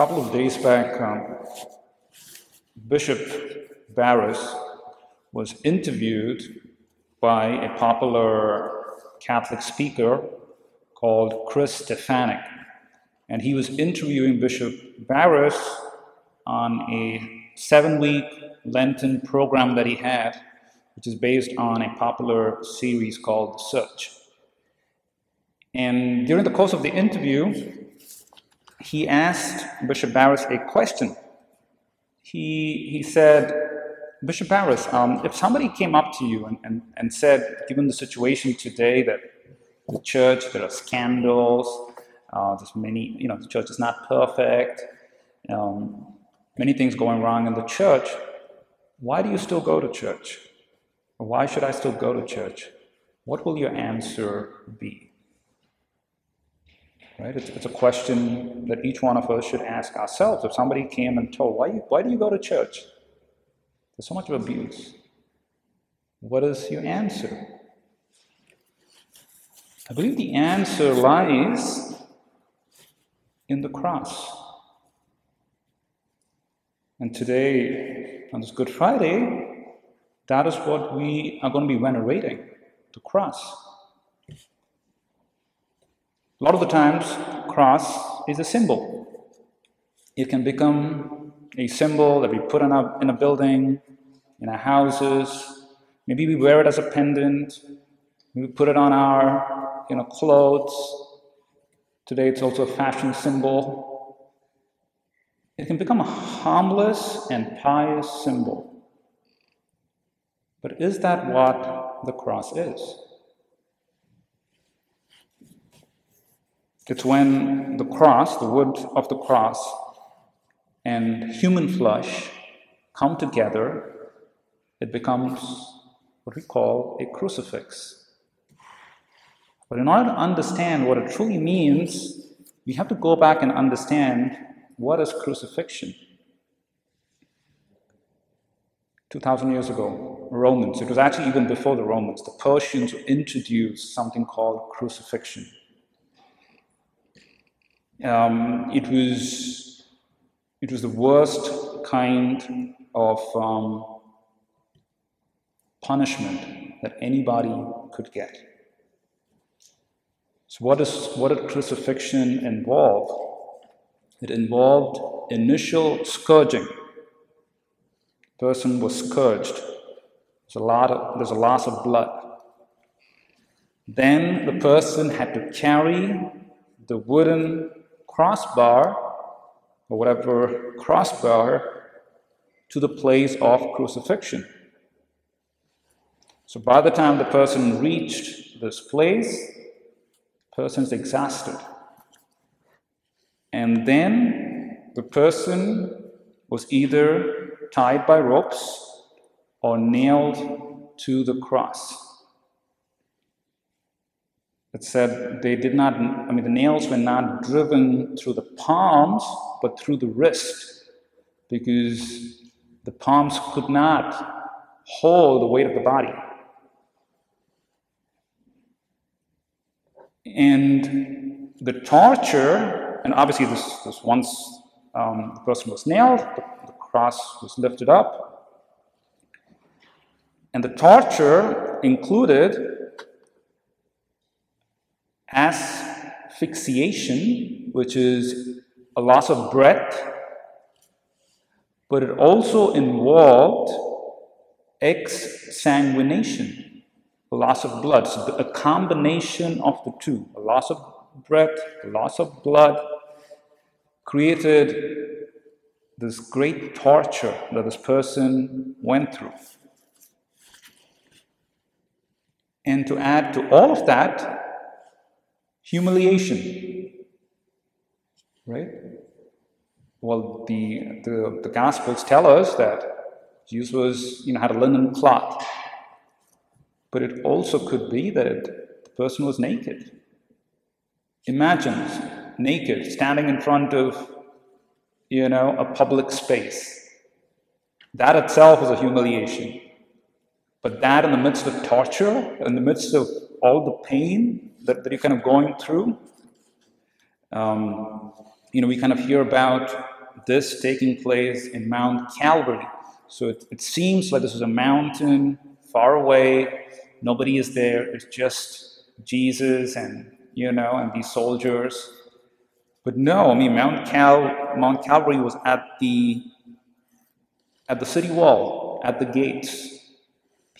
couple of days back, um, Bishop Barris was interviewed by a popular Catholic speaker called Chris Stefanick. And he was interviewing Bishop Barris on a seven week Lenten program that he had, which is based on a popular series called The Search. And during the course of the interview, he asked Bishop Barris a question. He, he said, Bishop Barris, um, if somebody came up to you and, and, and said, given the situation today that the church, there are scandals, uh, there's many, you know, the church is not perfect, um, many things going wrong in the church, why do you still go to church? Why should I still go to church? What will your answer be? Right? It's, it's a question that each one of us should ask ourselves. If somebody came and told, why, you, why do you go to church? There's so much of abuse. What is your answer? I believe the answer lies in the cross. And today, on this Good Friday, that is what we are going to be venerating the cross. A lot of the times, cross is a symbol. It can become a symbol that we put in a, in a building, in our houses. Maybe we wear it as a pendant. Maybe We put it on our you know, clothes. Today it's also a fashion symbol. It can become a harmless and pious symbol. But is that what the cross is? It's when the cross, the wood of the cross, and human flesh come together, it becomes what we call a crucifix. But in order to understand what it truly means, we have to go back and understand what is crucifixion. 2,000 years ago, Romans, it was actually even before the Romans, the Persians introduced something called crucifixion. Um, it was it was the worst kind of um, punishment that anybody could get. So, what is what did crucifixion involve? It involved initial scourging. The person was scourged. There's a lot of there's a loss of blood. Then the person had to carry the wooden crossbar or whatever crossbar to the place of crucifixion. So by the time the person reached this place, person's exhausted. And then the person was either tied by ropes or nailed to the cross. It said they did not, I mean, the nails were not driven through the palms, but through the wrist, because the palms could not hold the weight of the body. And the torture, and obviously, this, this once um, the person was nailed, the, the cross was lifted up. And the torture included asphyxiation, which is a loss of breath, but it also involved exsanguination, a loss of blood. So a combination of the two, a loss of breath, a loss of blood, created this great torture that this person went through. And to add to all of that, humiliation. Right? Well, the, the, the Gospels tell us that Jesus was, you know, had a linen cloth. But it also could be that the person was naked. Imagine naked, standing in front of, you know, a public space. That itself is a humiliation. But that in the midst of torture, in the midst of all the pain, that, that you're kind of going through. Um, you know, we kind of hear about this taking place in Mount Calvary. So it, it seems like this is a mountain far away, nobody is there, it's just Jesus and, you know, and these soldiers. But no, I mean, Mount, Cal, Mount Calvary was at the, at the city wall, at the gates.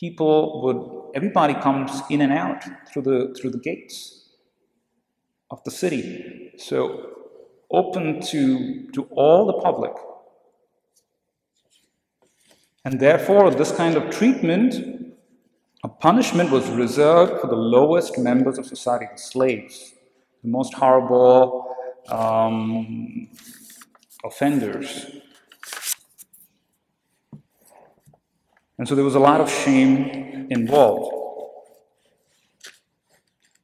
People would, everybody comes in and out through the, through the gates of the city. So open to, to all the public. And therefore, this kind of treatment, a punishment was reserved for the lowest members of society, the slaves, the most horrible um, offenders. And so there was a lot of shame involved.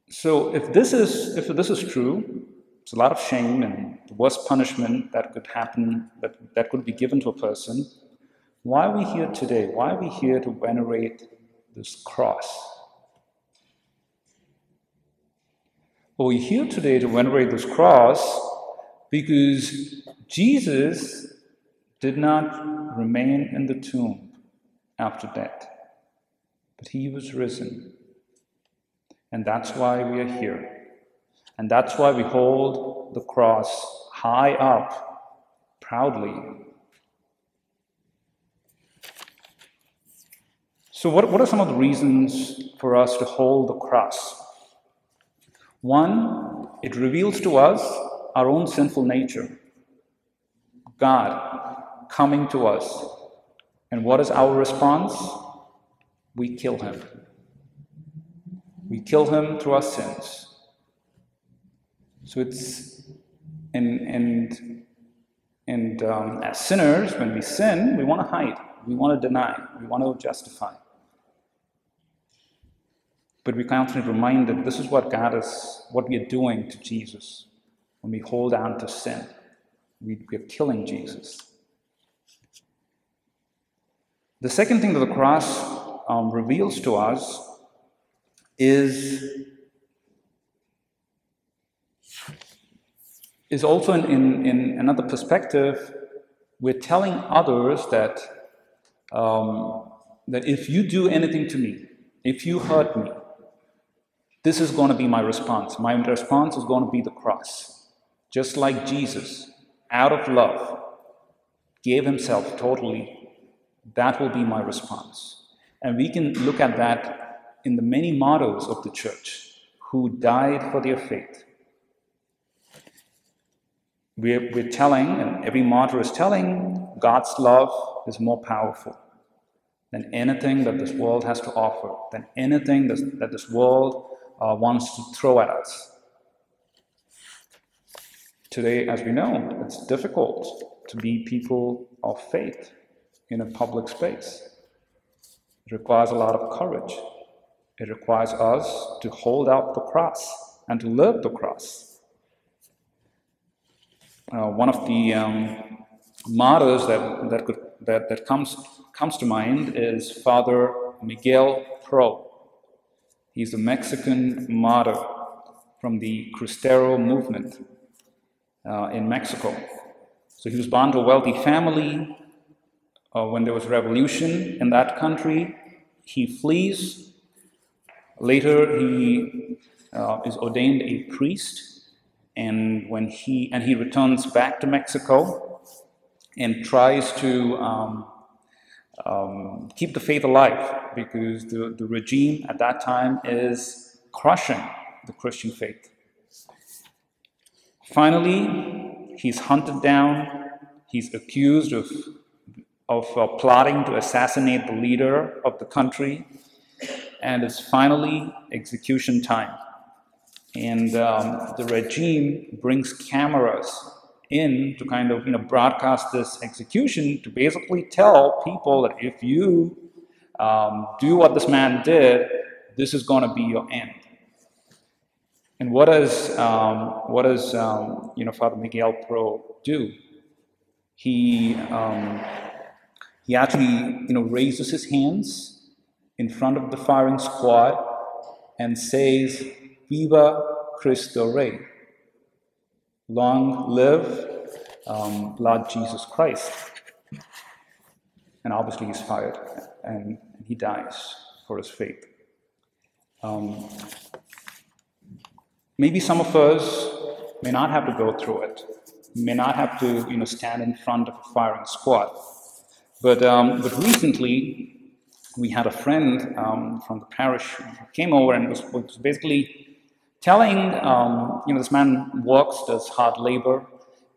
So if this is if this is true, it's a lot of shame and the worst punishment that could happen, that, that could be given to a person. Why are we here today? Why are we here to venerate this cross? Well, we're here today to venerate this cross because Jesus did not remain in the tomb after death, but he was risen. And that's why we are here. And that's why we hold the cross high up, proudly. So, what, what are some of the reasons for us to hold the cross? One, it reveals to us our own sinful nature. God coming to us. And what is our response? We kill him. We kill him through our sins. So it's, and, and, and um, as sinners, when we sin, we want to hide, we want to deny, we want to justify. But we constantly reminded this is what God is, what we are doing to Jesus when we hold on to sin. We, we are killing Jesus. The second thing that the cross um, reveals to us is is also in, in, in another perspective, we're telling others that, um, that if you do anything to me, if you hurt me, this is going to be my response. My response is going to be the cross. Just like Jesus, out of love, gave himself totally, that will be my response. And we can look at that in the many martyrs of the church who died for their faith we're, we're telling, and every martyr is telling, God's love is more powerful than anything that this world has to offer, than anything that, this world uh, wants to throw at us. Today, as we know, it's difficult to be people of faith in a public space. It requires a lot of courage. It requires us to hold out the cross and to live the cross. Uh, one of the um, martyrs that, that, could, that, that comes, comes to mind is Father Miguel Pro. He's a Mexican martyr from the Cristero movement uh, in Mexico. So he was born to a wealthy family. Uh, when there was revolution in that country, he flees. Later, he uh, is ordained a priest and when he and he returns back to Mexico and tries to um, um, keep the faith alive because the, the regime at that time is crushing the Christian faith. Finally, he's hunted down. He's accused of, of uh, plotting to assassinate the leader of the country, and it's finally execution time. And um, the regime brings cameras in to kind of you know broadcast this execution to basically tell people that if you um, do what this man did, this is going to be your end. And what does um, what does um, you know Father Miguel Pro do? He um, he actually you know raises his hands in front of the firing squad and says, Viva Cristo Rey. Long live um, Lord Jesus Christ. And obviously, he's fired and he dies for his faith. Um, maybe some of us may not have to go through it, may not have to you know, stand in front of a firing squad. But, um, but recently, we had a friend um, from the parish who came over and was, was basically telling, um, you know, this man works, does hard labor,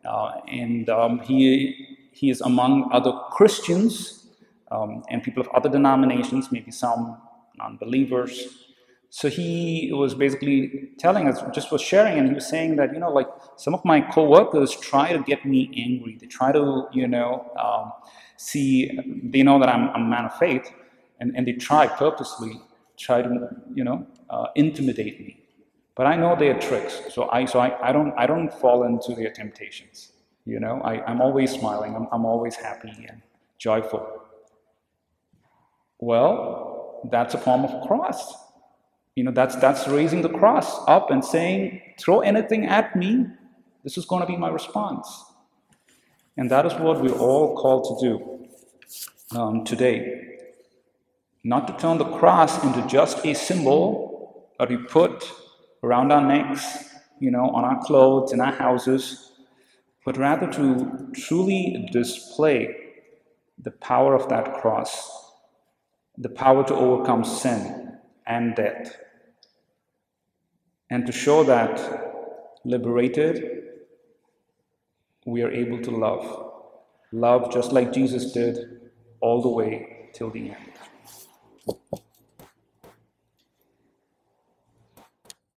uh, and um, he, he is among other Christians um, and people of other denominations, maybe some non believers. So he was basically telling us, just was sharing, and he was saying that, you know, like some of my coworkers try to get me angry. They try to, you know, um, see, they know that I'm, a man of faith, and, and they try purposely, try to, you know, uh, intimidate me. But I know their tricks, so I, so I, I, don't, I don't fall into their temptations. You know, I, I'm always smiling, I'm, I'm always happy and joyful. Well, that's a form of cross you know, that's, that's raising the cross up and saying, throw anything at me, this is going to be my response. And that is what we're all called to do um, today. Not to turn the cross into just a symbol that we put around our necks, you know, on our clothes, in our houses, but rather to truly display the power of that cross, the power to overcome sin, and death. And to show that liberated, we are able to love. Love just like Jesus did all the way till the end.